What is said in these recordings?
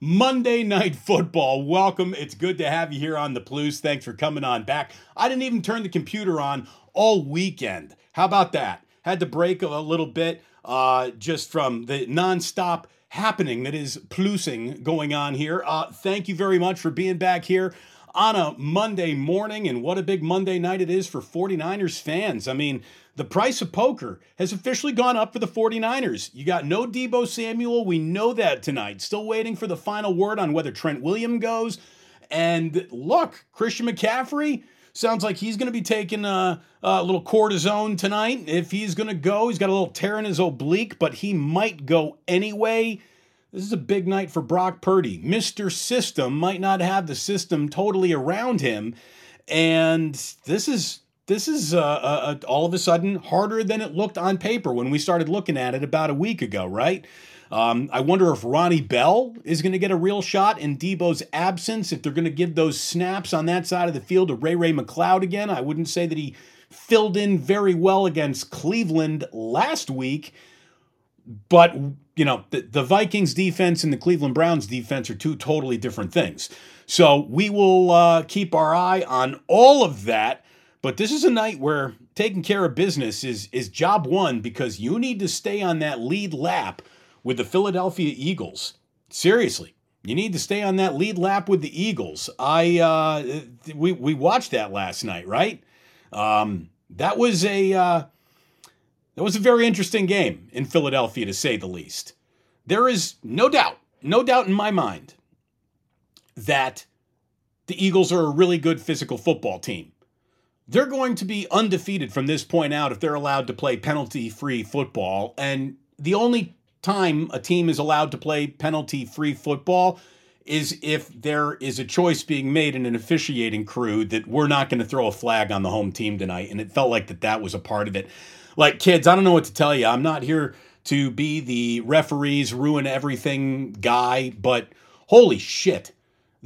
Monday Night Football. Welcome. It's good to have you here on the Plus. Thanks for coming on back. I didn't even turn the computer on all weekend. How about that? Had to break a little bit uh, just from the nonstop happening that is plusing going on here. Uh, thank you very much for being back here on a Monday morning, and what a big Monday night it is for 49ers fans. I mean, the price of poker has officially gone up for the 49ers. You got no Deebo Samuel. We know that tonight. Still waiting for the final word on whether Trent William goes. And look, Christian McCaffrey sounds like he's going to be taking a, a, little cortisone tonight. If he's going to go, he's got a little tear in his oblique, but he might go anyway. This is a big night for Brock Purdy. Mr. System might not have the system totally around him. And this is this is uh, uh, uh, all of a sudden harder than it looked on paper when we started looking at it about a week ago, right? Um, I wonder if Ronnie Bell is going to get a real shot in Deebo's absence, if they're going to give those snaps on that side of the field to Ray Ray McCloud again. I wouldn't say that he filled in very well against Cleveland last week, but you know, the, the Vikings defense and the Cleveland Browns defense are two totally different things. So we will uh, keep our eye on all of that. But this is a night where taking care of business is is job one because you need to stay on that lead lap with the Philadelphia Eagles. Seriously, you need to stay on that lead lap with the Eagles. I uh, we we watched that last night, right? Um, that was a uh, that was a very interesting game in Philadelphia, to say the least. There is no doubt, no doubt in my mind that the Eagles are a really good physical football team. They're going to be undefeated from this point out if they're allowed to play penalty free football. And the only time a team is allowed to play penalty free football is if there is a choice being made in an officiating crew that we're not going to throw a flag on the home team tonight. And it felt like that that was a part of it. Like, kids, I don't know what to tell you. I'm not here to be the referees ruin everything guy, but holy shit.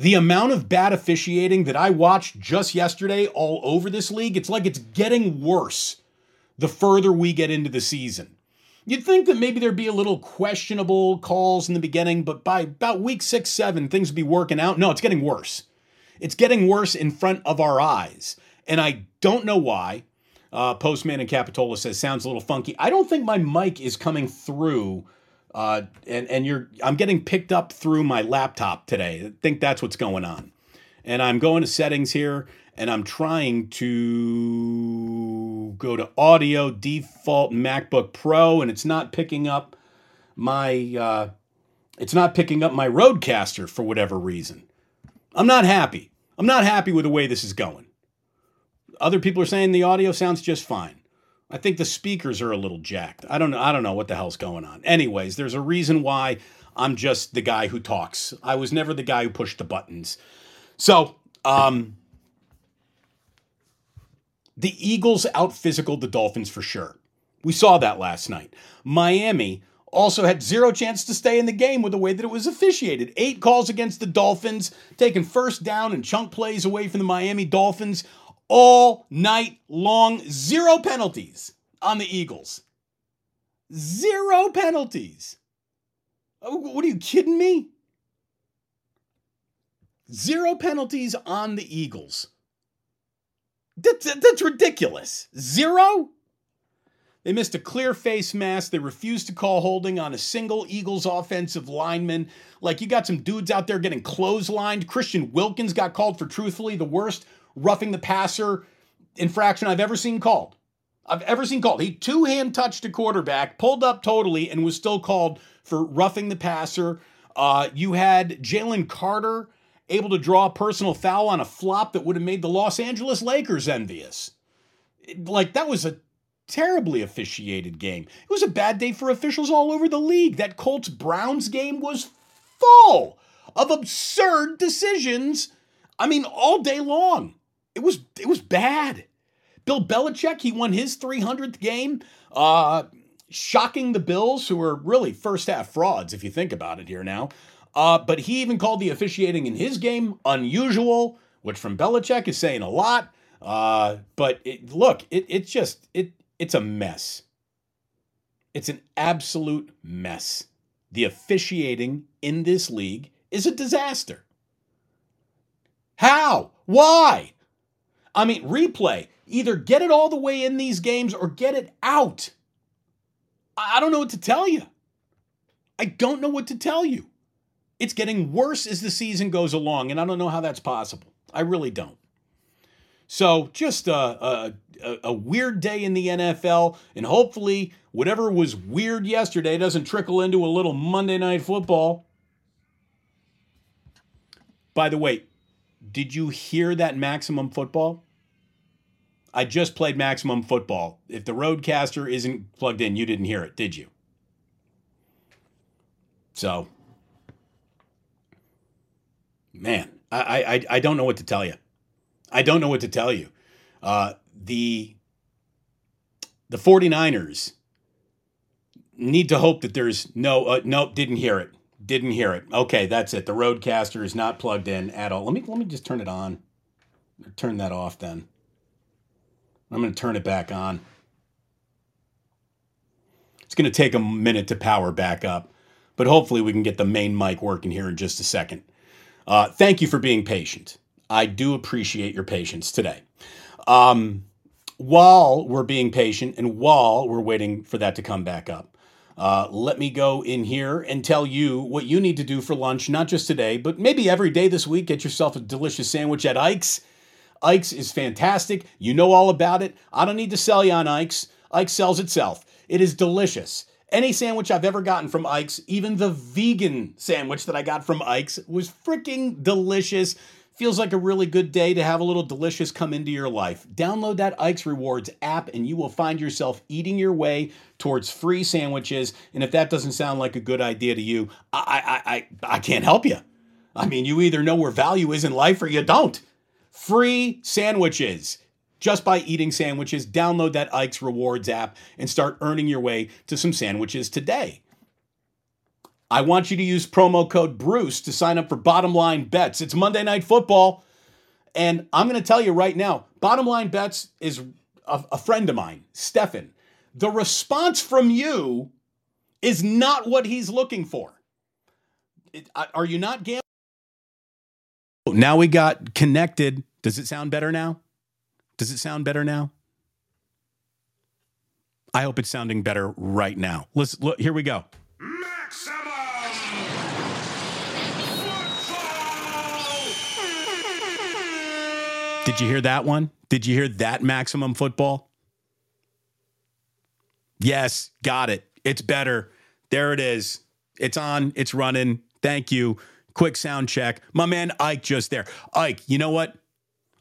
The amount of bad officiating that I watched just yesterday all over this league, it's like it's getting worse the further we get into the season. You'd think that maybe there'd be a little questionable calls in the beginning, but by about week six, seven, things would be working out. No, it's getting worse. It's getting worse in front of our eyes. And I don't know why. Uh, Postman and Capitola says sounds a little funky. I don't think my mic is coming through, uh, and and you're I'm getting picked up through my laptop today. I think that's what's going on. And I'm going to settings here, and I'm trying to go to audio default MacBook Pro, and it's not picking up my uh, it's not picking up my Rodecaster for whatever reason. I'm not happy. I'm not happy with the way this is going. Other people are saying the audio sounds just fine. I think the speakers are a little jacked. I don't know. I don't know what the hell's going on. Anyways, there's a reason why I'm just the guy who talks. I was never the guy who pushed the buttons. So, um, the Eagles out physical the Dolphins for sure. We saw that last night. Miami also had zero chance to stay in the game with the way that it was officiated. Eight calls against the Dolphins, taking first down and chunk plays away from the Miami Dolphins all night long. Zero penalties on the Eagles. Zero penalties. Oh, what are you kidding me? Zero penalties on the Eagles. That's, that's ridiculous. Zero? They missed a clear face mask. They refused to call holding on a single Eagles offensive lineman. Like you got some dudes out there getting clotheslined. Christian Wilkins got called for truthfully the worst roughing the passer infraction I've ever seen called. I've ever seen called. He two hand touched a quarterback, pulled up totally, and was still called for roughing the passer. Uh, you had Jalen Carter able to draw a personal foul on a flop that would have made the Los Angeles Lakers envious. Like, that was a terribly officiated game. It was a bad day for officials all over the league. That Colts Browns game was full of absurd decisions. I mean, all day long. It was it was bad. Bill Belichick, he won his 300th game, uh, shocking the Bills, who were really first half frauds, if you think about it here now. Uh, but he even called the officiating in his game unusual, which from Belichick is saying a lot. Uh, but it, look, it, it's just it it's a mess. It's an absolute mess. The officiating in this league is a disaster. How? Why? I mean, replay. Either get it all the way in these games or get it out. I don't know what to tell you. I don't know what to tell you. It's getting worse as the season goes along, and I don't know how that's possible. I really don't. So, just a, a, a, weird day in the NFL, and hopefully, whatever was weird yesterday doesn't trickle into a little Monday night football. By the way, did you hear that maximum football? I just played maximum football. If the Rodecaster isn't plugged in, you didn't hear it, did you? So, man, I, I, I don't know what to tell you. I don't know what to tell you. Uh, the the 49ers need to hope that there's no uh, nope didn't hear it didn't hear it okay that's it the Rodecaster is not plugged in at all let me let me just turn it on turn that off then i'm going to turn it back on it's going to take a minute to power back up but hopefully we can get the main mic working here in just a second uh, thank you for being patient i do appreciate your patience today um, while we're being patient and while we're waiting for that to come back up. Uh, let me go in here and tell you what you need to do for lunch, not just today, but maybe every day this week. Get yourself a delicious sandwich at Ike's. Ike's is fantastic. You know all about it. I don't need to sell you on Ike's. Ike's sells itself. It is delicious. Any sandwich I've ever gotten from Ike's, even the vegan sandwich that I got from Ike's, was freaking delicious. Feels like a really good day to have a little delicious come into your life. Download that Ike's Rewards app and you will find yourself eating your way towards free sandwiches. And if that doesn't sound like a good idea to you, I, I, I, I can't help you. I mean, you either know where value is in life or you don't. Free sandwiches just by eating sandwiches. Download that Ike's Rewards app and start earning your way to some sandwiches today. I want you to use promo code Bruce to sign up for Bottom Line Bets. It's Monday Night Football. And I'm going to tell you right now Bottom Line Bets is a, a friend of mine, Stefan. The response from you is not what he's looking for. It, are you not gambling? Now we got connected. Does it sound better now? Does it sound better now? I hope it's sounding better right now. Let's look. Here we go. Did you hear that one? Did you hear that maximum football? Yes, got it. It's better. There it is. It's on. It's running. Thank you. Quick sound check. My man Ike just there. Ike, you know what?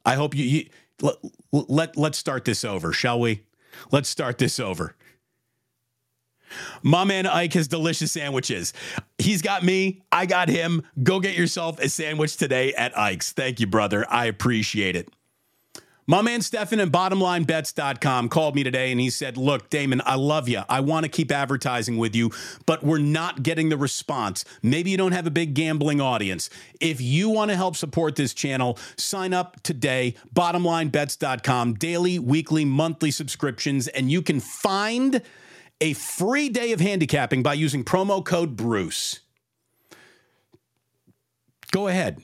I hope you, you let, let let's start this over, shall we? Let's start this over. My man Ike has delicious sandwiches. He's got me. I got him. Go get yourself a sandwich today at Ike's. Thank you, brother. I appreciate it. My man Stefan at bottomlinebets.com called me today and he said, Look, Damon, I love you. I want to keep advertising with you, but we're not getting the response. Maybe you don't have a big gambling audience. If you want to help support this channel, sign up today, bottomlinebets.com, daily, weekly, monthly subscriptions, and you can find a free day of handicapping by using promo code Bruce. Go ahead,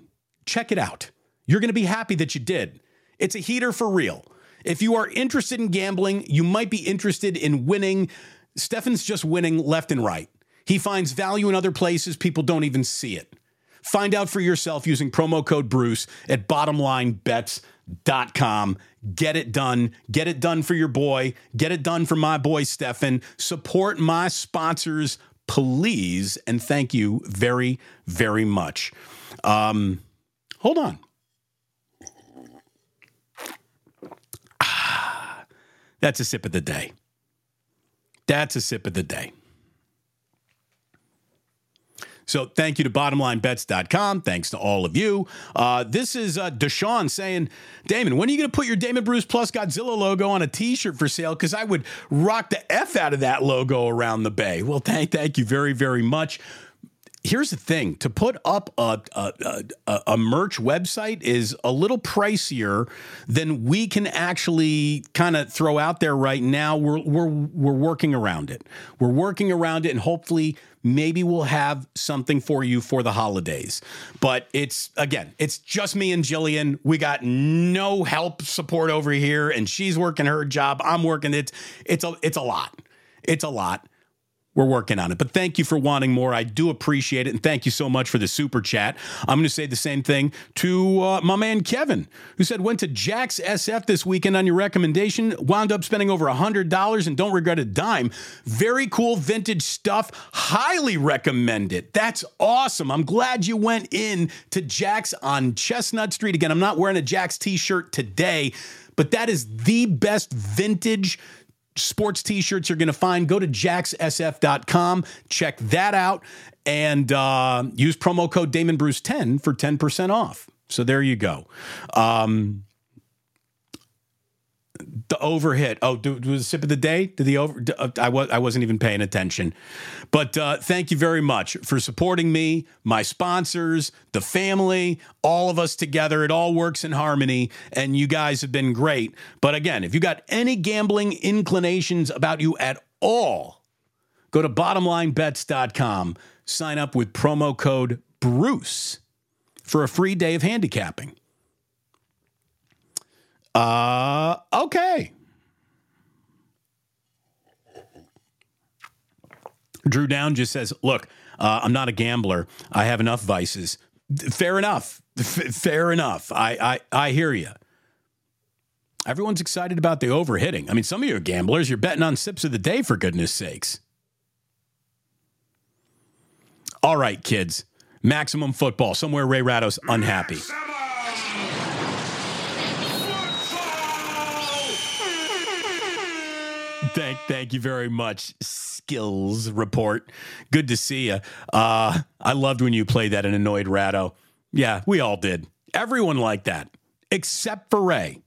check it out. You're going to be happy that you did. It's a heater for real. If you are interested in gambling, you might be interested in winning. Stefan's just winning left and right. He finds value in other places people don't even see it. Find out for yourself using promo code Bruce at bottomlinebets.com. Get it done. Get it done for your boy. Get it done for my boy Stefan. Support my sponsors, please. And thank you very, very much. Um, hold on. That's a sip of the day. That's a sip of the day. So thank you to bottomlinebets.com. Thanks to all of you. Uh, this is uh, Deshaun saying, Damon, when are you going to put your Damon Bruce Plus Godzilla logo on a t-shirt for sale? Because I would rock the F out of that logo around the bay. Well, thank, thank you very, very much. Here's the thing. To put up a, a, a, a, merch website is a little pricier than we can actually kind of throw out there right now. We're, we're, we're working around it. We're working around it and hopefully maybe we'll have something for you for the holidays. But it's again it's just me and jillian. We got no help support over here and she's working her job. I'm working it. It's a it's a lot. It's a lot we're working on it. But thank you for wanting more. I do appreciate it. And thank you so much for the super chat. I'm going to say the same thing to uh, my man Kevin, who said, went to Jack's SF this weekend on your recommendation, wound up spending over $100 and don't regret a dime. Very cool vintage stuff. Highly recommend it. That's awesome. I'm glad you went in to Jack's on Chestnut Street. Again, I'm not wearing a Jack's t shirt today, but that is the best vintage sports t-shirts you're going to find go to jackssf.com check that out and uh, use promo code damon bruce 10 for 10% off. So there you go. Um, the overhit. Oh, do, was the sip of the day? Did the over? Uh, I was I wasn't even paying attention, but uh, thank you very much for supporting me, my sponsors, the family, all of us together. It all works in harmony, and you guys have been great. But again, if you got any gambling inclinations about you at all, go to bottomlinebets.com, sign up with promo code Bruce for a free day of handicapping. Uh, okay. Drew Down just says, "Look, uh, I'm not a gambler. I have enough vices. Fair enough. F- fair enough. I, I I hear you. Everyone's excited about the overhitting. I mean, some of you are gamblers. You're betting on sips of the day for goodness sakes. All right, kids. Maximum football. Somewhere Ray Ratto's unhappy. Thank, thank you very much, Skills Report. Good to see you. Uh, I loved when you played that in Annoyed Ratto. Yeah, we all did. Everyone liked that, except for Ray.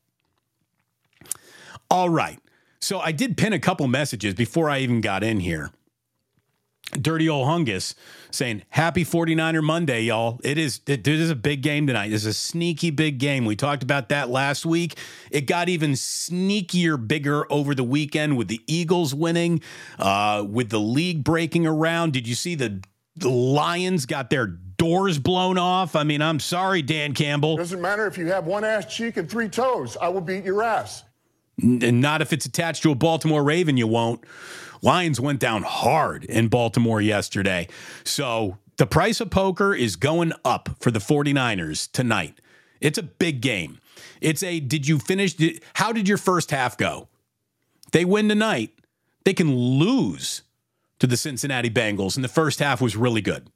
All right. So I did pin a couple messages before I even got in here. Dirty old Hungus saying, Happy 49er Monday, y'all. It is it, it is a big game tonight. It's a sneaky big game. We talked about that last week. It got even sneakier, bigger over the weekend with the Eagles winning, uh, with the league breaking around. Did you see the, the Lions got their doors blown off? I mean, I'm sorry, Dan Campbell. Doesn't matter if you have one ass cheek and three toes. I will beat your ass. And not if it's attached to a Baltimore Raven, you won't. Lions went down hard in Baltimore yesterday. So the price of poker is going up for the 49ers tonight. It's a big game. It's a did you finish? Did, how did your first half go? They win tonight. They can lose to the Cincinnati Bengals, and the first half was really good.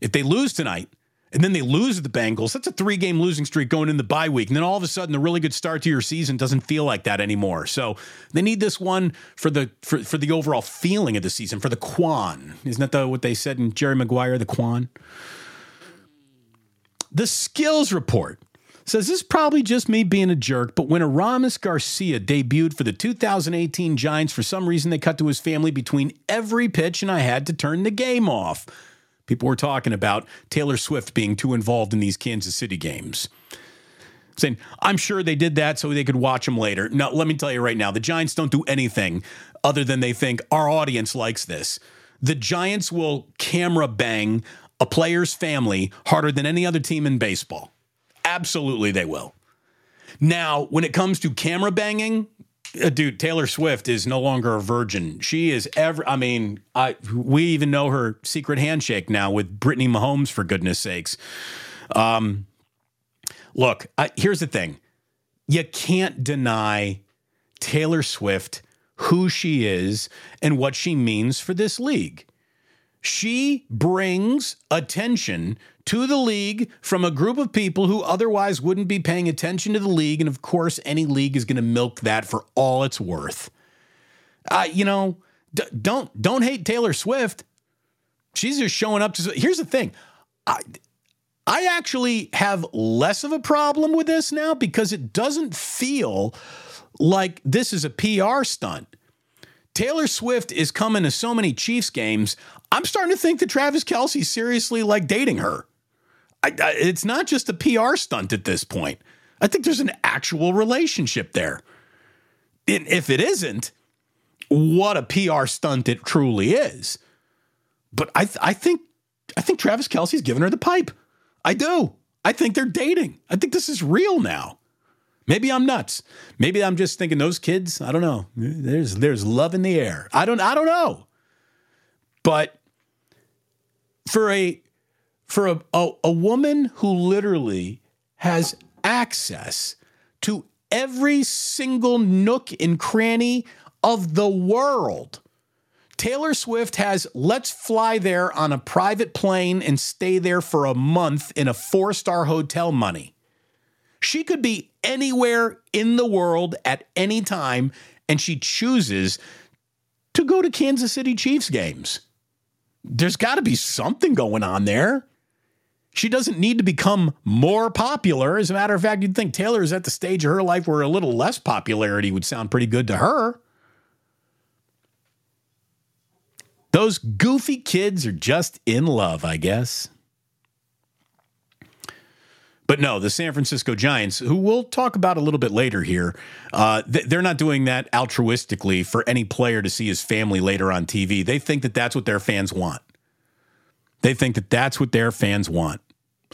If they lose tonight, and then they lose the Bengals. That's a three game losing streak going in the bye week. And then all of a sudden, the really good start to your season doesn't feel like that anymore. So they need this one for the for, for the overall feeling of the season, for the Quan. Isn't that the, what they said in Jerry Maguire, the Quan? The skills report says this is probably just me being a jerk, but when Aramis Garcia debuted for the 2018 Giants, for some reason they cut to his family between every pitch, and I had to turn the game off. People were talking about Taylor Swift being too involved in these Kansas City games. Saying, I'm sure they did that so they could watch them later. No, let me tell you right now, the Giants don't do anything other than they think our audience likes this. The Giants will camera bang a player's family harder than any other team in baseball. Absolutely, they will. Now, when it comes to camera banging, dude, Taylor Swift is no longer a virgin. She is ever. I mean, I we even know her secret handshake now with Brittany Mahomes. For goodness sakes, um, look. I, here's the thing: you can't deny Taylor Swift who she is and what she means for this league. She brings attention to the league from a group of people who otherwise wouldn't be paying attention to the league. And of course, any league is going to milk that for all it's worth. Uh, you know, d- don't don't hate Taylor Swift. She's just showing up to. Here's the thing, I I actually have less of a problem with this now because it doesn't feel like this is a PR stunt. Taylor Swift is coming to so many Chiefs games. I'm starting to think that Travis Kelce's seriously like dating her. I, I, it's not just a PR stunt at this point. I think there's an actual relationship there. And if it isn't, what a PR stunt it truly is. But I, th- I think, I think Travis Kelce's giving her the pipe. I do. I think they're dating. I think this is real now. Maybe I'm nuts. Maybe I'm just thinking those kids. I don't know. There's there's love in the air. I don't I don't know. But for a for a, a, a woman who literally has access to every single nook and cranny of the world. Taylor Swift has let's fly there on a private plane and stay there for a month in a four star hotel money. She could be anywhere in the world at any time, and she chooses to go to Kansas City Chiefs games. There's got to be something going on there. She doesn't need to become more popular. As a matter of fact, you'd think Taylor is at the stage of her life where a little less popularity would sound pretty good to her. Those goofy kids are just in love, I guess. But no, the San Francisco Giants, who we'll talk about a little bit later here, uh, they're not doing that altruistically for any player to see his family later on TV. They think that that's what their fans want. They think that that's what their fans want.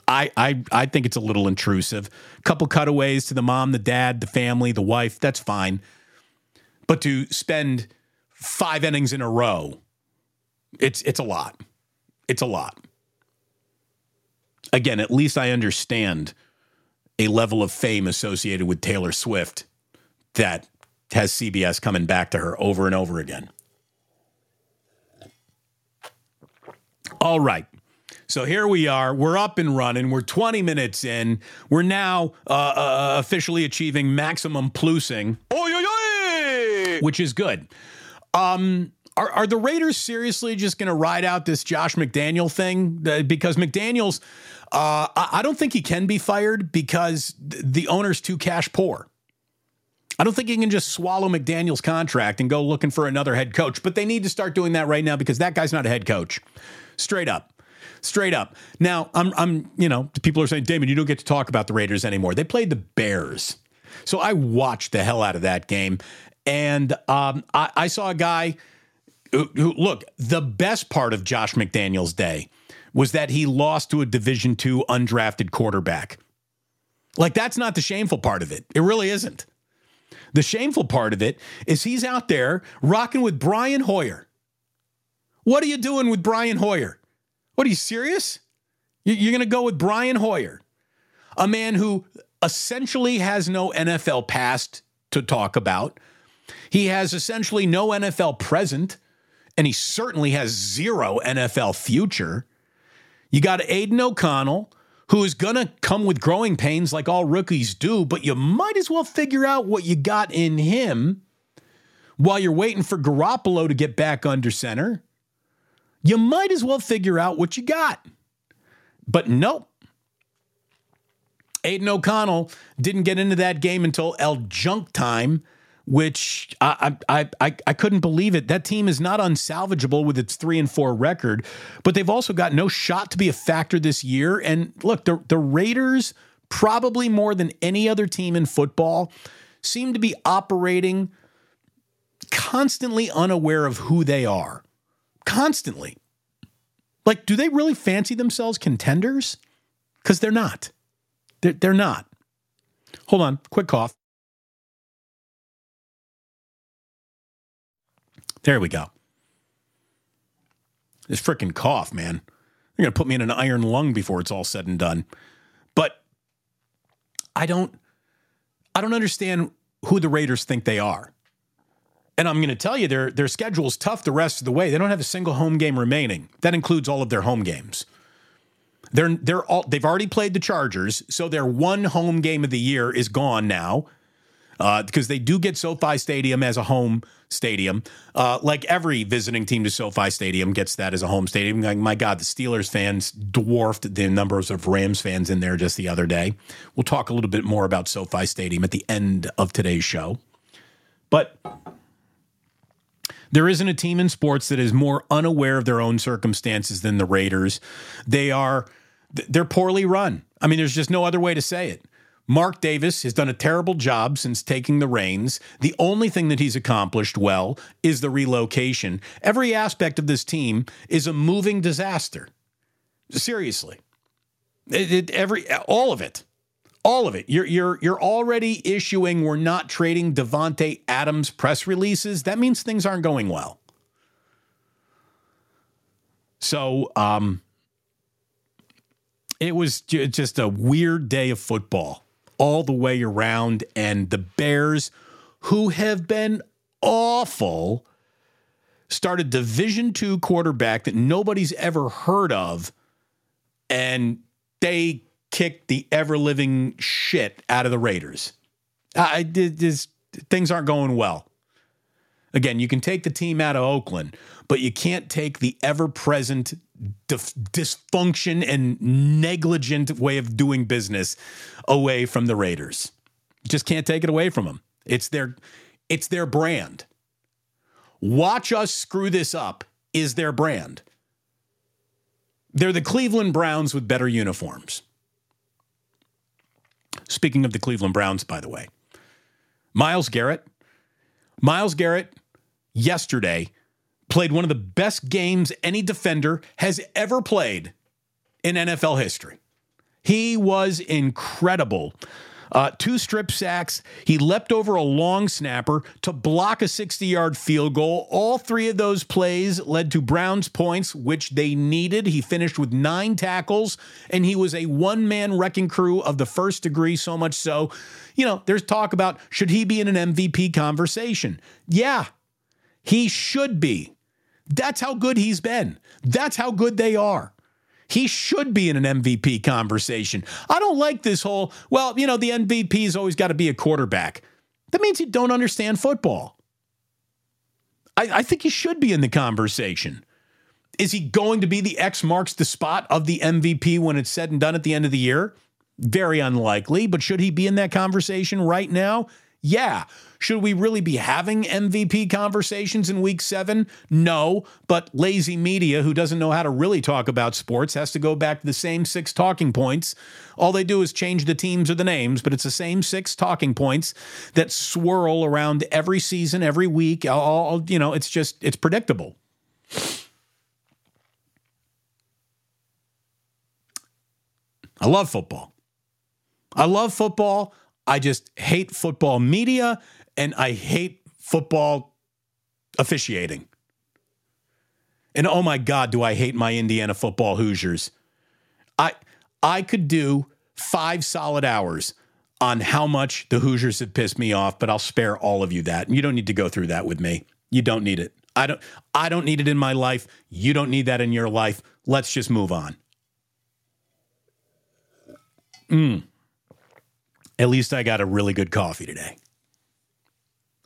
I, I, I think it's a little intrusive. A couple cutaways to the mom, the dad, the family, the wife, that's fine. But to spend five innings in a row, it's it's a lot. It's a lot again, at least I understand a level of fame associated with Taylor Swift that has CBS coming back to her over and over again. All right. So here we are. We're up and running. We're 20 minutes in. We're now uh, uh, officially achieving maximum plusing, which is good. Um, are, are the Raiders seriously just going to ride out this Josh McDaniel thing? Because McDaniels, uh, I don't think he can be fired because the owner's too cash poor. I don't think he can just swallow McDaniel's contract and go looking for another head coach, but they need to start doing that right now because that guy's not a head coach. Straight up. Straight up. Now, I'm I'm, you know, people are saying, "Damon, you don't get to talk about the Raiders anymore." They played the Bears. So I watched the hell out of that game. And um, I, I saw a guy look, the best part of Josh McDaniel's day was that he lost to a Division two undrafted quarterback. Like, that's not the shameful part of it. It really isn't. The shameful part of it is he's out there rocking with Brian Hoyer. What are you doing with Brian Hoyer? What are you serious? You're going to go with Brian Hoyer, a man who essentially has no NFL past to talk about. He has essentially no NFL present and he certainly has zero NFL future. You got Aidan O'Connell, who is going to come with growing pains like all rookies do, but you might as well figure out what you got in him while you're waiting for Garoppolo to get back under center. You might as well figure out what you got. But nope. Aidan O'Connell didn't get into that game until El Junk time which I, I I I couldn't believe it. That team is not unsalvageable with its three and four record, but they've also got no shot to be a factor this year. And look, the the Raiders probably more than any other team in football seem to be operating constantly unaware of who they are. Constantly. Like, do they really fancy themselves contenders? Because they're not. They're, they're not. Hold on, quick cough. There we go. This freaking cough, man. They're going to put me in an iron lung before it's all said and done. But I don't I don't understand who the Raiders think they are. And I'm going to tell you their their schedule's tough the rest of the way. They don't have a single home game remaining. That includes all of their home games. They're they're all they've already played the Chargers, so their one home game of the year is gone now. Uh, because they do get SoFi Stadium as a home stadium. Uh, like every visiting team to SoFi Stadium gets that as a home stadium. Like, my God, the Steelers fans dwarfed the numbers of Rams fans in there just the other day. We'll talk a little bit more about SoFi Stadium at the end of today's show. But There isn't a team in sports that is more unaware of their own circumstances than the Raiders. They are they're poorly run. I mean, there's just no other way to say it. Mark Davis has done a terrible job since taking the reins. The only thing that he's accomplished well is the relocation. Every aspect of this team is a moving disaster. Seriously. It, it, every all of it. All of it. You're you're you're already issuing we're not trading Davante Adams press releases. That means things aren't going well. So, um it was just a weird day of football all the way around. And the Bears, who have been awful, started Division two quarterback that nobody's ever heard of, and they kicked the ever living shit out of the Raiders. I. Things aren't going well. Again, you can take the team out of Oakland, but you can't take the ever present dif- dysfunction and negligent way of doing business away from the Raiders. Just can't take it away from them. It's their it's their brand. Watch us screw this up is their brand. They're the Cleveland Browns with better uniforms. Speaking of the Cleveland Browns, by the way, Myles Garrett, Myles Garrett yesterday played one of the best games any defender has ever played in NFL history. He was incredible. Uh, two strip sacks. He leapt over a long snapper to block a 60 yard field goal. All three of those plays led to Browns points, which they needed. He finished with nine tackles, and he was a one man wrecking crew of the first degree, so much so. You know, there's talk about should he be in an MVP conversation? Yeah, he should be. That's how good he's been. That's how good they are. He should be in an MVP conversation. I don't like this whole, well, you know, the MVP's always got to be a quarterback. That means you don't understand football. I, I think he should be in the conversation. Is he going to be the X marks the spot of the MVP when it's said and done at the end of the year? Very unlikely, but should he be in that conversation right now? Yeah. Should we really be having MVP conversations in week seven? No, but lazy media who doesn't know how to really talk about sports has to go back to the same six talking points. All they do is change the teams or the names, but it's the same six talking points that swirl around every season, every week. All, you know, it's just, it's predictable. I love football. I love football. I just hate football media and I hate football officiating. And oh my God, do I hate my Indiana football Hoosiers. I I could do five solid hours on how much the Hoosiers have pissed me off, but I'll spare all of you that. And You don't need to go through that with me. You don't need it. I don't I don't need it in my life. You don't need that in your life. Let's just move on. Mm. At least I got a really good coffee today.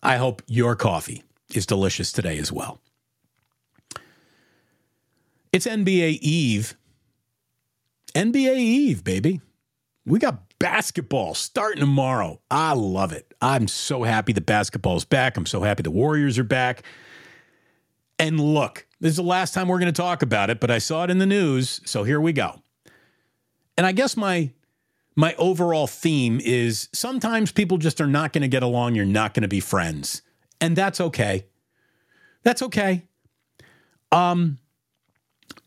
I hope your coffee is delicious today as well. It's NBA Eve. NBA Eve, baby. We got basketball starting tomorrow. I love it. I'm so happy the basketball's back. I'm so happy the Warriors are back. And look, this is the last time we're going to talk about it, but I saw it in the news, so here we go. And I guess my my overall theme is sometimes people just are not going to get along. You're not going to be friends. And that's okay. That's okay. Um,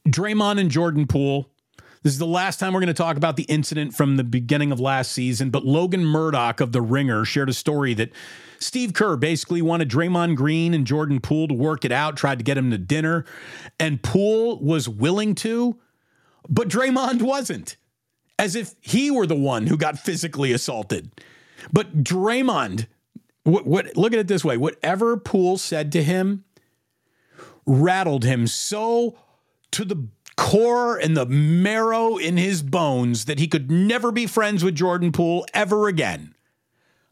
Draymond and Jordan Poole. This is the last time we're going to talk about the incident from the beginning of last season, but Logan Murdock of The Ringer shared a story that Steve Kerr basically wanted Draymond Green and Jordan Poole to work it out, tried to get him to dinner, and Poole was willing to, but Draymond wasn't as if he were the one who got physically assaulted. But Draymond, what, what look at it this way: whatever Poole said to him rattled him so to the core and the marrow in his bones that he could never be friends with Jordan Poole ever again.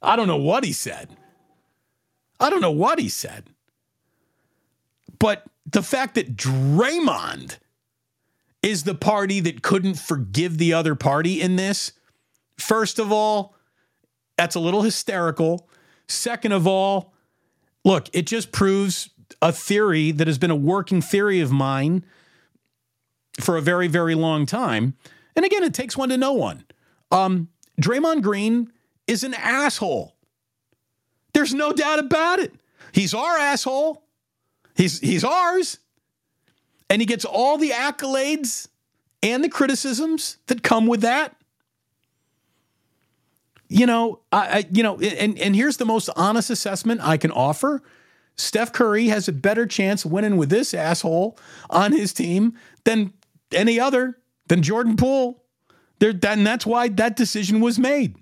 I don't know what he said. I don't know what he said. But the fact that Draymond is the party that couldn't forgive the other party in this. First of all, that's a little hysterical. Second of all, look, it just proves a theory that has been a working theory of mine for a very, very long time. And again, it takes one to know one. Um, Draymond Green is an asshole. There's no doubt about it. He's our asshole. He's he's ours. And he gets all the accolades and the criticisms that come with that. You know, I, I you know, and and here's the most honest assessment I can offer. Steph Curry has a better chance winning with this asshole on his team than any other, than Jordan Poole. There, and that's why that decision was made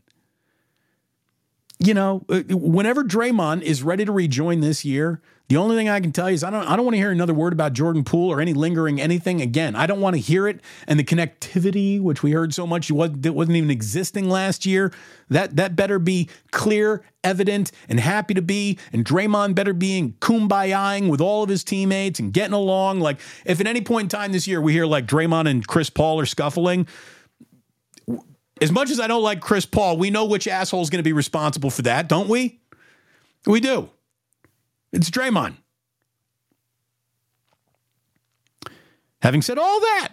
you know, uh, whenever Draymond is ready to rejoin this year, the only thing I can tell you is I don't I don't want to hear another word about Jordan Poole or any lingering anything again. I don't want to hear it. And the connectivity, which we heard so much that wasn't even existing last year, that that better be clear, evident, and happy to be. And Draymond better be kumbayaing with all of his teammates and getting along. Like if at any point in time this year we hear like Draymond and Chris Paul are scuffling, as much as I don't like Chris Paul, we know which asshole is going to be responsible for that, don't we? We do. It's Draymond. Having said all that,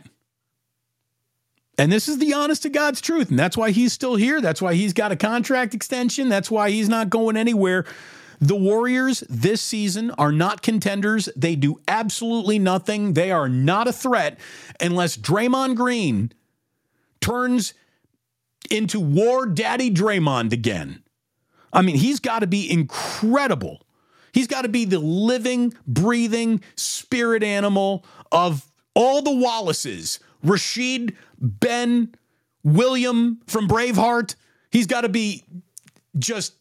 and this is the honest to God's truth, and that's why he's still here. That's why he's got a contract extension. That's why he's not going anywhere. The Warriors this season are not contenders. They do absolutely nothing. They are not a threat unless Draymond Green turns into War Daddy Draymond again. I mean, he's got to be incredible. He's got to be the living, breathing spirit animal of all the Wallaces Rasheed, Ben, William from Braveheart. He's got to be just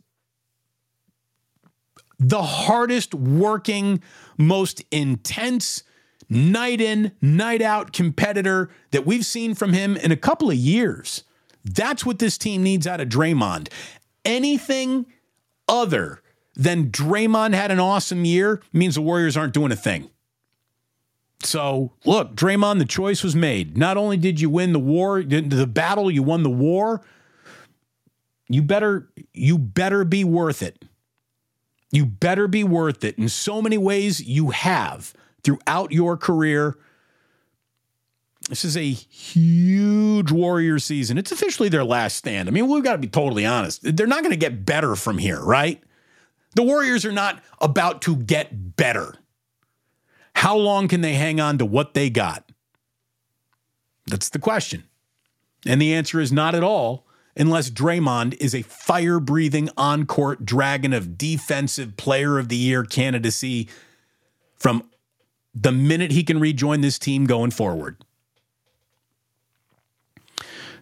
the hardest working, most intense, night in, night out competitor that we've seen from him in a couple of years. That's what this team needs out of Draymond. Anything other than Draymond had an awesome year means the Warriors aren't doing a thing. So, look, Draymond, the choice was made. Not only did you win the war, the battle, you won the war. You better you better be worth it. You better be worth it. In so many ways you have throughout your career this is a huge Warrior season. It's officially their last stand. I mean, we've got to be totally honest. They're not going to get better from here, right? The Warriors are not about to get better. How long can they hang on to what they got? That's the question. And the answer is not at all, unless Draymond is a fire breathing on court dragon of defensive player of the year candidacy from the minute he can rejoin this team going forward.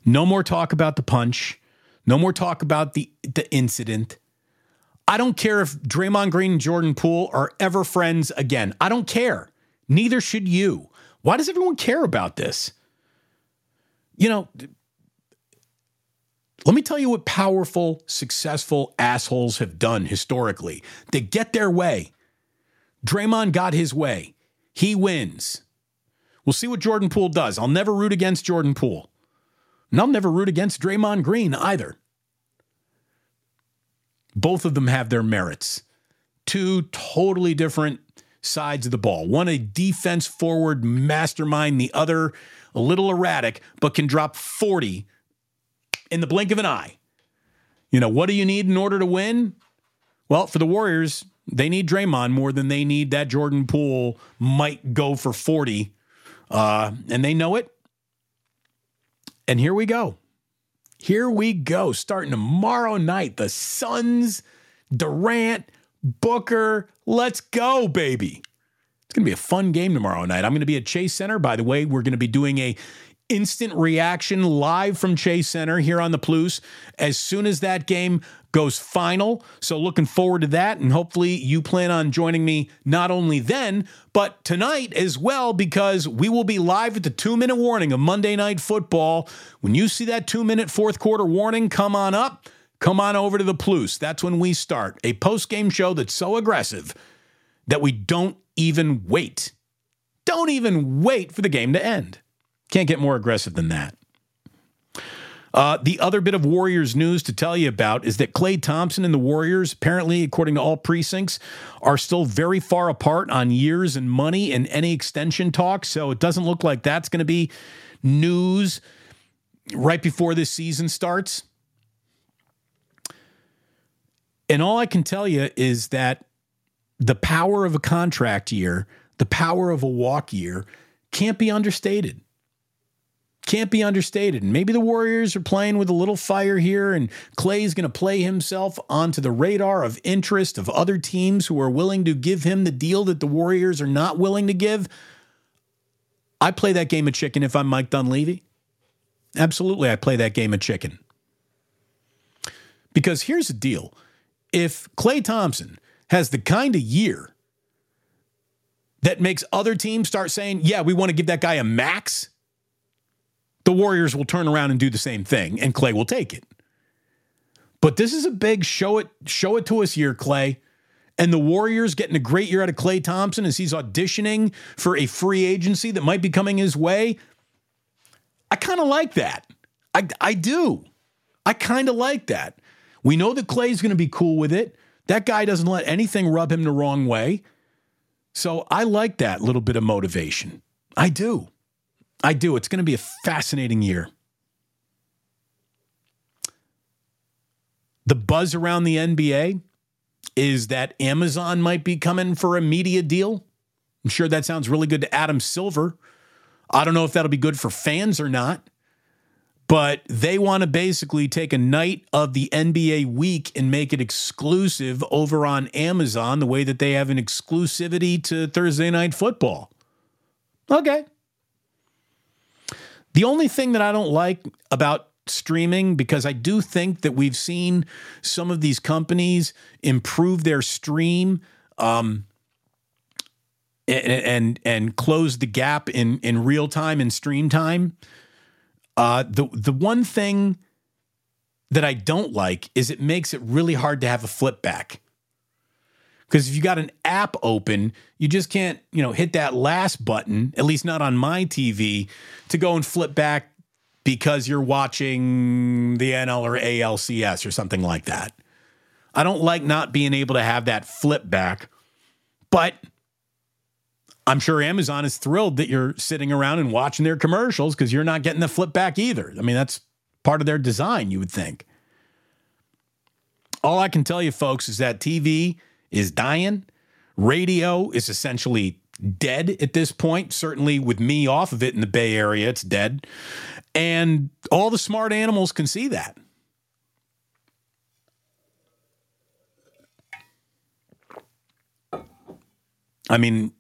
No more talk about the punch. No more talk about the, the incident. I don't care if Draymond Green and Jordan Poole are ever friends again. I don't care. Neither should you. Why does everyone care about this? You know, let me tell you what powerful, successful assholes have done historically. They get their way. Draymond got his way. He wins. We'll see what Jordan Poole does. I'll never root against Jordan Poole. And I'll never root against Draymond Green either. Both of them have their merits. Two totally different sides of the ball. One a defense forward mastermind, the other a little erratic, but can drop 40 in the blink of an eye. You know, what do you need in order to win? Well, for the Warriors, they need Draymond more than they need that Jordan Poole might go for 40. Uh, and they know it. And here we go. Here we go. Starting tomorrow night, the Suns, Durant, Booker. Let's go, baby. It's going to be a fun game tomorrow night. I'm going to be at Chase Center. By the way, we're going to be doing a instant reaction live from Chase Center here on the Plus as soon as that game goes final. So looking forward to that. And hopefully you plan on joining me not only then, but tonight as well, because we will be live at the two minute warning of Monday Night Football. When you see that two minute fourth quarter warning, come on up. Come on over to the Plus. That's when we start a post game show that's so aggressive that we don't even wait. Don't even wait for the game to end. Can't get more aggressive than that. Uh, the other bit of Warriors news to tell you about is that Klay Thompson and the Warriors, apparently, according to all precincts, are still very far apart on years and money and any extension talks. So it doesn't look like that's going to be news right before this season starts. And all I can tell you is that the power of a contract year, the power of a walk year, can't be understated can't be understated. And maybe the Warriors are playing with a little fire here, and Klay's going to play himself onto the radar of interest of other teams who are willing to give him the deal that the Warriors are not willing to give. I play that game of chicken if I'm Mike Dunleavy. Absolutely, I play that game of chicken. Because here's the deal if Klay Thompson has the kind of year that makes other teams start saying, yeah, we want to give that guy a max the Warriors will turn around and do the same thing, and Klay will take it. But this is a big show it show it to us year, Klay. And the Warriors getting a great year out of Klay Thompson as he's auditioning for a free agency that might be coming his way. I kind of like that. I, I do. I kind of like that. We know that Klay's going to be cool with it. That guy doesn't let anything rub him the wrong way. So I like that little bit of motivation. I do. I do. It's going to be a fascinating year. The buzz around the NBA is that Amazon might be coming for a media deal. I'm sure that sounds really good to Adam Silver. I don't know if that'll be good for fans or not, but they want to basically take a night of the NBA week and make it exclusive over on Amazon the way that they have an exclusivity to Thursday night football. Okay. The only thing that I don't like about streaming because I do think that we've seen some of these companies improve their stream um, and, and and close the gap in in real time and stream time. Uh, the the one thing that I don't like is it makes it really hard to have a flip back. Because if you got an app open, you just can't, you know, hit that last button, at least not on my TV, to go and flip back because you're watching the NL or ALCS or something like that. I don't like not being able to have that flip back, but I'm sure Amazon is thrilled that you're sitting around and watching their commercials because you're not getting the flip back either. I mean, that's part of their design, you would think. All I can tell you, folks, is that TV is dying. Radio is essentially dead at this point. Certainly, with me off of it in the Bay Area, it's dead. And all the smart animals can see that. I mean,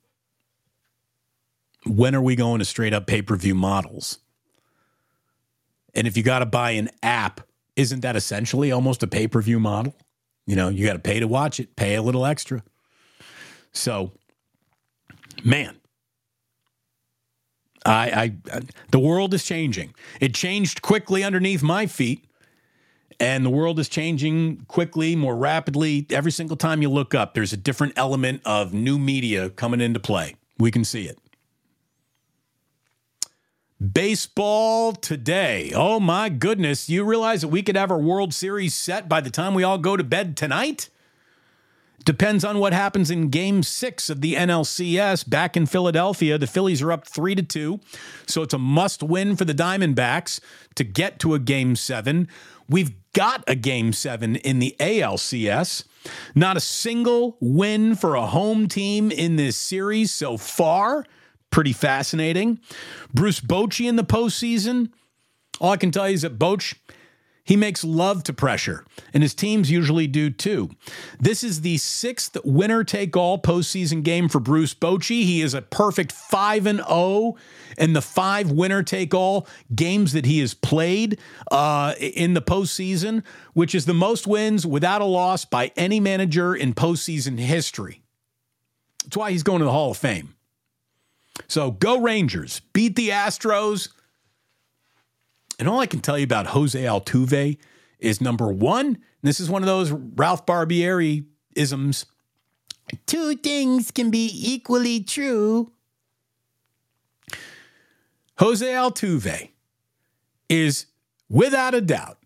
when are we going to straight up pay per view models? And if you got to buy an app, isn't that essentially almost a pay per view model? You know, you got to pay to watch it, pay a little extra. So, man, I, I, the world is changing. It changed quickly underneath my feet, and the world is changing quickly, more rapidly. Every single time you look up, there's a different element of new media coming into play. We can see it. Baseball today. Oh my goodness. You realize that we could have our World Series set by the time we all go to bed tonight? Depends on what happens in game six of the NLCS back in Philadelphia. The Phillies are up three to two. So it's a must win for the Diamondbacks to get to a game seven. We've got a game seven in the ALCS. Not a single win for a home team in this series so far pretty fascinating. Bruce Bochy in the postseason. All I can tell you is that Boch, he makes love to pressure, and his teams usually do too. This is the sixth winner take all postseason game for Bruce Bochy. He is a perfect 5 and 0 in the five winner take all games that he has played uh, in the postseason, which is the most wins without a loss by any manager in postseason history. That's why he's going to the Hall of Fame. So go Rangers, beat the Astros. And all I can tell you about Jose Altuve is number one, this is one of those Ralph Barbieri isms. Two things can be equally true. Jose Altuve is without a doubt,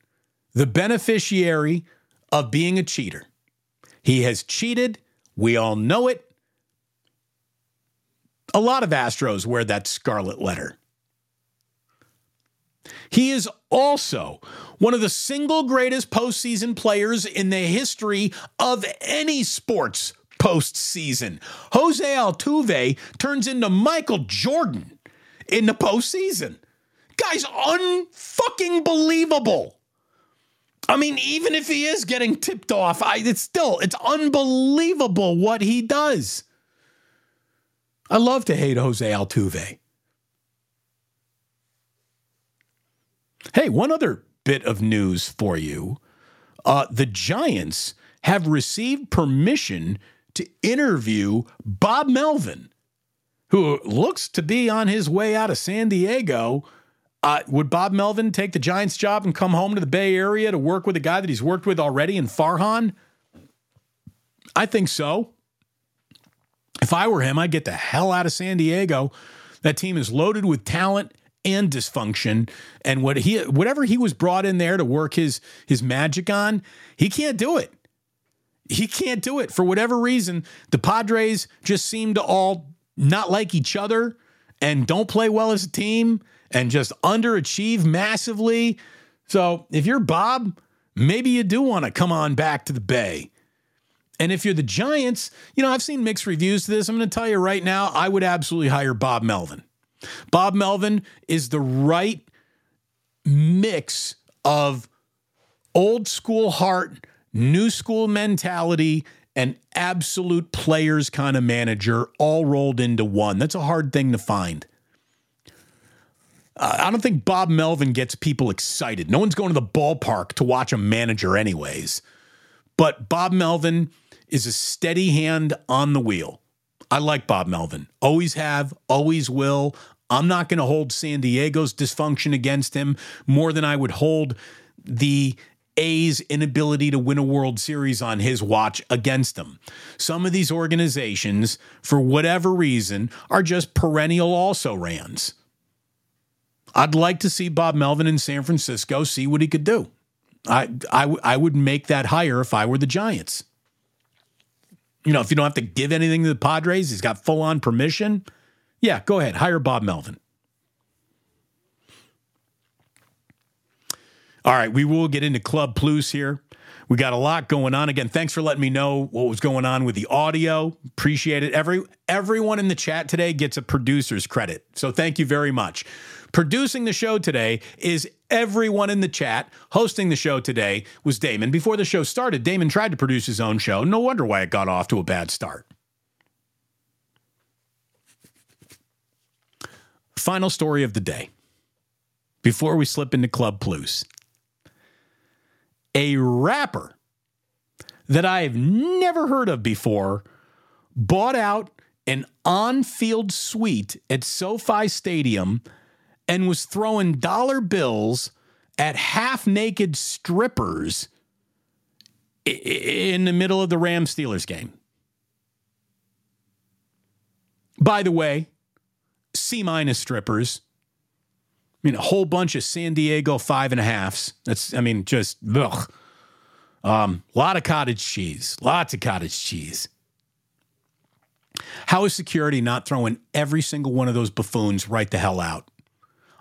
the beneficiary of being a cheater. He has cheated. We all know it. A lot of Astros wear that scarlet letter. He is also one of the single greatest postseason players in the history of any sports postseason. Jose Altuve turns into Michael Jordan in the postseason. Guy's unfucking believable. I mean, even if he is getting tipped off, I, it's still it's unbelievable what he does. I love to hate Jose Altuve. Hey, one other bit of news for you. Uh, the Giants have received permission to interview Bob Melvin, who looks to be on his way out of San Diego. Uh, would Bob Melvin take the Giants job and come home to the Bay Area to work with a guy that he's worked with already in Farhan? I think so. If I were him, I'd get the hell out of San Diego. That team is loaded with talent and dysfunction. And what he whatever he was brought in there to work his his magic on, he can't do it. He can't do it for whatever reason. The Padres just seem to all not like each other and don't play well as a team and just underachieve massively. So if you're Bob, maybe you do want to come on back to the Bay. And if you're the Giants, you know, I've seen mixed reviews to this. I'm going to tell you right now, I would absolutely hire Bob Melvin. Bob Melvin is the right mix of old school heart, new school mentality, and absolute players kind of manager all rolled into one. That's a hard thing to find. Uh, I don't think Bob Melvin gets people excited. No one's going to the ballpark to watch a manager, anyways. But Bob Melvin is a steady hand on the wheel. I like Bob Melvin. Always have, always will. I'm not going to hold San Diego's dysfunction against him more than I would hold the A's inability to win a World Series on his watch against him. Some of these organizations, for whatever reason, are just perennial also rans. I'd like to see Bob Melvin in San Francisco see what he could do. I, I, I would make that hire if I were the Giants you know, if you don't have to give anything to the Padres, he's got full on permission. Yeah, go ahead, hire Bob Melvin. All right, we will get into Club Plus here. We got a lot going on. Again, thanks for letting me know what was going on with the audio. Appreciate it. Every everyone in the chat today gets a producer's credit. So thank you very much. Producing the show today is everyone in the chat. Hosting the show today was Damon. Before the show started, Damon tried to produce his own show. No wonder why it got off to a bad start. Final story of the day before we slip into Club Plus. A rapper that I have never heard of before bought out an on field suite at SoFi Stadium and was throwing dollar bills at half naked strippers in the middle of the Rams Steelers game. By the way, C minus strippers. Mean, a whole bunch of San Diego five and a halfs. That's, I mean, just ugh. Um, a lot of cottage cheese, lots of cottage cheese. How is security not throwing every single one of those buffoons right the hell out?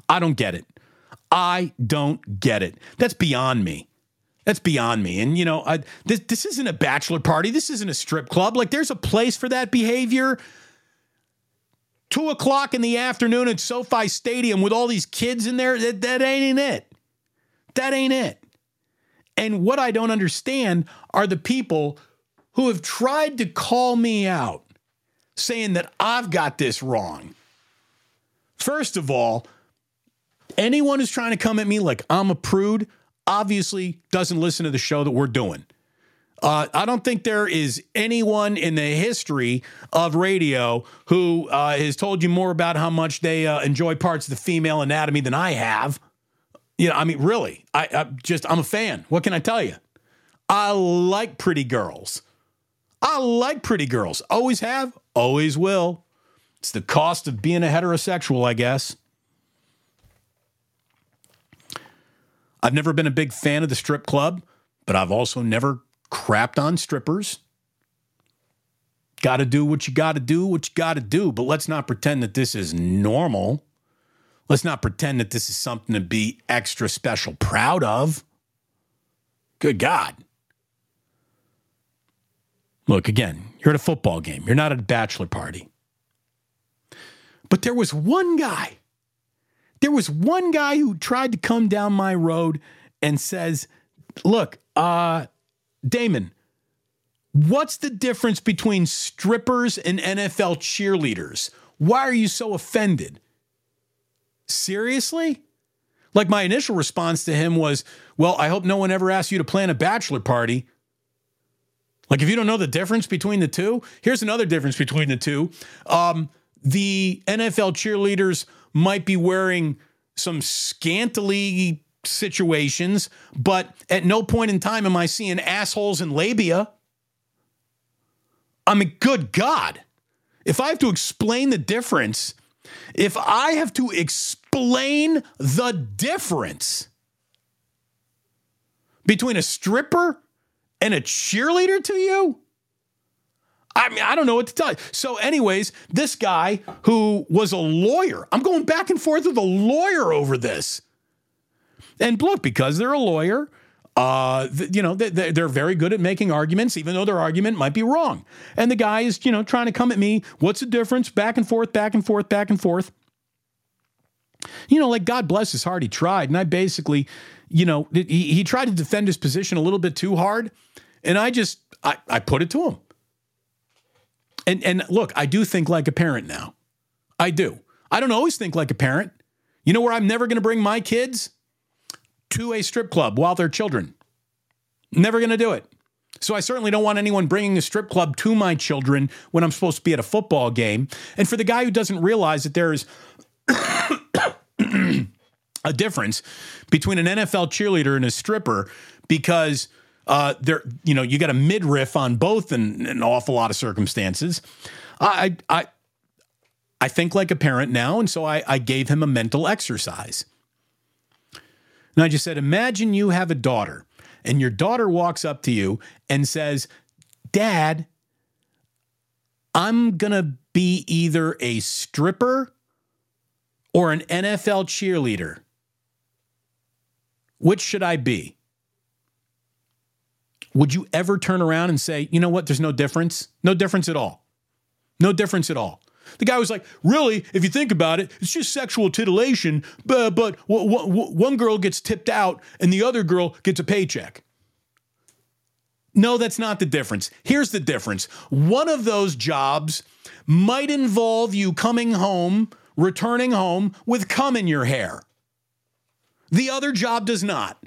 I don't get it. I don't get it. That's beyond me. That's beyond me. And you know, I, this this isn't a bachelor party. This isn't a strip club. Like, there's a place for that behavior. Two o'clock in the afternoon at SoFi Stadium with all these kids in there. That that ain't it. That ain't it. And what I don't understand are the people who have tried to call me out, saying that I've got this wrong. First of all, Anyone who's trying to come at me like I'm a prude obviously doesn't listen to the show that we're doing. Uh, I don't think there is anyone in the history of radio who uh, has told you more about how much they uh, enjoy parts of the female anatomy than I have. You know, I mean, really, I, I just I'm a fan. What can I tell you? I like pretty girls. I like pretty girls. Always have, always will. It's the cost of being a heterosexual, I guess. I've never been a big fan of the strip club, but I've also never crapped on strippers. Got to do what you got to do, what you got to do. But let's not pretend that this is normal. Let's not pretend that this is something to be extra special proud of. Good God. Look, again, you're at a football game, you're not at a bachelor party. But there was one guy, there was one guy who tried to come down my road and says, Look, uh, Damon, what's the difference between strippers and NFL cheerleaders? Why are you so offended? Seriously? Like my initial response to him was, Well, I hope no one ever asks you to plan a bachelor party. Like, if you don't know the difference between the two, here's another difference between the two. Um, the NFL cheerleaders might be wearing some scantily situations, but at no point in time am I seeing assholes in labia. I mean, good God. If I have to explain the difference, if I have to explain the difference between a stripper and a cheerleader to you? I mean, I don't know what to tell you. So, anyways, this guy who was a lawyer, I'm going back and forth with a lawyer over this. And look, because they're a lawyer, uh, you know, they, they're very good at making arguments, even though their argument might be wrong. And the guy is, you know, trying to come at me. What's the difference? Back and forth, back and forth, back and forth. You know, like God bless his heart, he tried. And I basically, you know, he, he tried to defend his position a little bit too hard. And I just, I, I put it to him. And and look, I do think like a parent now. I do. I don't always think like a parent. You know where I'm never going to bring my kids? To a strip club while they're children. Never going to do it. So I certainly don't want anyone bringing a strip club to my children when I'm supposed to be at a football game. And for the guy who doesn't realize that there is a difference between an NFL cheerleader and a stripper because uh, there, you know, you got a midriff on both in, an awful lot of circumstances. I, I, I think like a parent now, and so I, I gave him a mental exercise. And I just said, imagine you have a daughter, and your daughter walks up to you and says, Dad, I'm gonna be either a stripper or an NFL cheerleader. Which should I be? would you ever turn around and say, you know what, there's no difference? No difference at all. No difference at all. The guy was like, really, if you think about it, it's just sexual titillation, but, but one girl gets tipped out and the other girl gets a paycheck. No, that's not the difference. Here's the difference one of those jobs might involve you coming home, returning home with cum in your hair. The other job does not.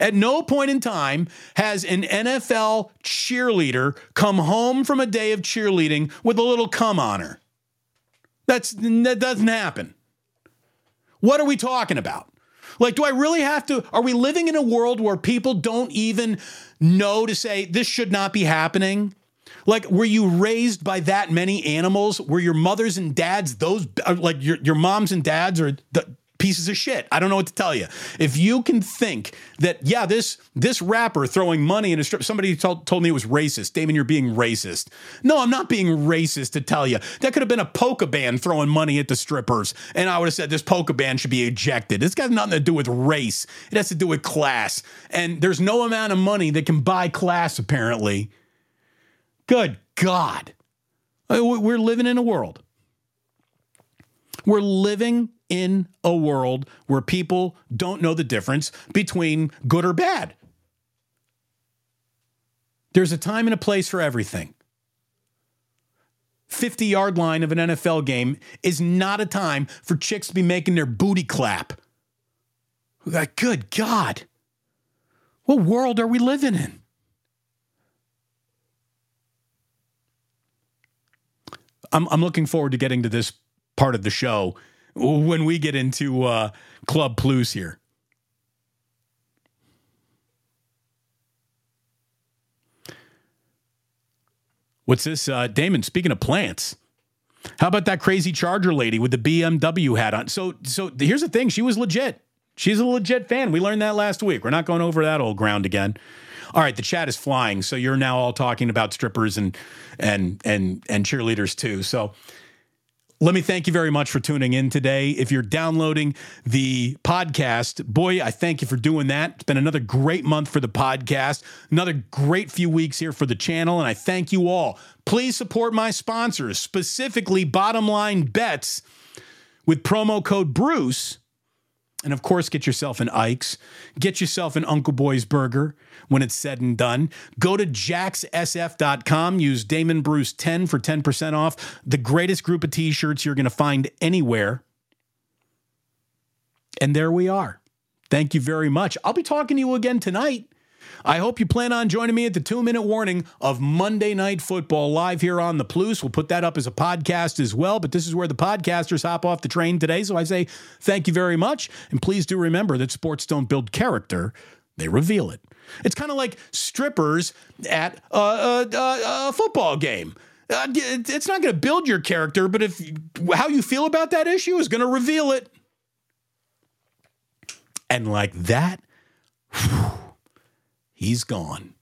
At no point in time has an NFL cheerleader come home from a day of cheerleading with a little cum on her. That's that doesn't happen. What are we talking about? Like, do I really have to? Are we living in a world where people don't even know to say this should not be happening? Like, were you raised by that many animals? Were your mothers and dads those uh, like your your moms and dads are the, pieces of shit. I don't know what to tell you. If you can think that, yeah, this this rapper throwing money in a strip, somebody told, told me it was racist. Damon, you're being racist. No, I'm not being racist to tell you. That could have been a polka band throwing money at the strippers, and I would have said this polka band should be ejected. It's got nothing to do with race. It has to do with class. And there's no amount of money that can buy class, apparently. Good God. Uh, we're living in a world. We're living in a world where people don't know the difference between good or bad. There's a time and a place for everything. 50 yard line of an NFL game is not a time for chicks to be making their booty clap. Like, good God. What world are we living in? I'm, I'm looking forward to getting to this part of the show when we get into uh, Club Plus here. What's this? Uh, Damon, speaking of plants, how about that crazy Charger lady with the BMW hat on? So, so here's the thing: she was legit. She's a legit fan. We learned that last week. We're not going over that old ground again. All right, the chat is flying, so you're now all talking about strippers and and and and cheerleaders too. So let me thank you very much for tuning in today. If you're downloading the podcast, boy, I thank you for doing that. It's been another great month for the podcast, another great few weeks here for the channel, and I thank you all. Please support my sponsors, specifically Bottom Line Bets with promo code Bruce and of course, get yourself an Ike's, get yourself an Uncle Boy's burger when it's said and done. Go to jaxsf.com, use Damon Bruce 10 for 10% off. The greatest group of t shirts you're going to find anywhere. And there we are. Thank you very much. I'll be talking to you again tonight. I hope you plan on joining me at the two minute warning of Monday Night Football live here on the Plus. We'll put that up as a podcast as well, but this is where the podcasters hop off the train today. So I say thank you very much. And please do remember that sports don't build character, they reveal it. It's kind of like strippers at a, a, a, a football game. Uh, it's not going to build your character, but if how you feel about that issue is going to reveal it. And like that, whew, he's gone.